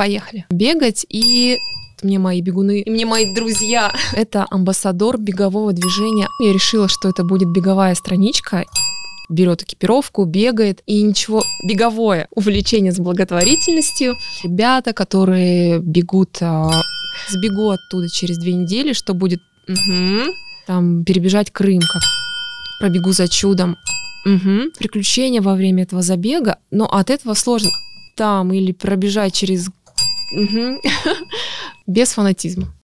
Поехали. Бегать и мне мои бегуны, и мне мои друзья. Это амбассадор бегового движения. Я решила, что это будет беговая страничка берет экипировку, бегает, и ничего, беговое увлечение с благотворительностью. Ребята, которые бегут, а, сбегу оттуда через две недели, что будет угу, там перебежать Крым, как пробегу за чудом. Угу. Приключения во время этого забега, но от этого сложно там или пробежать через... Без фанатизма.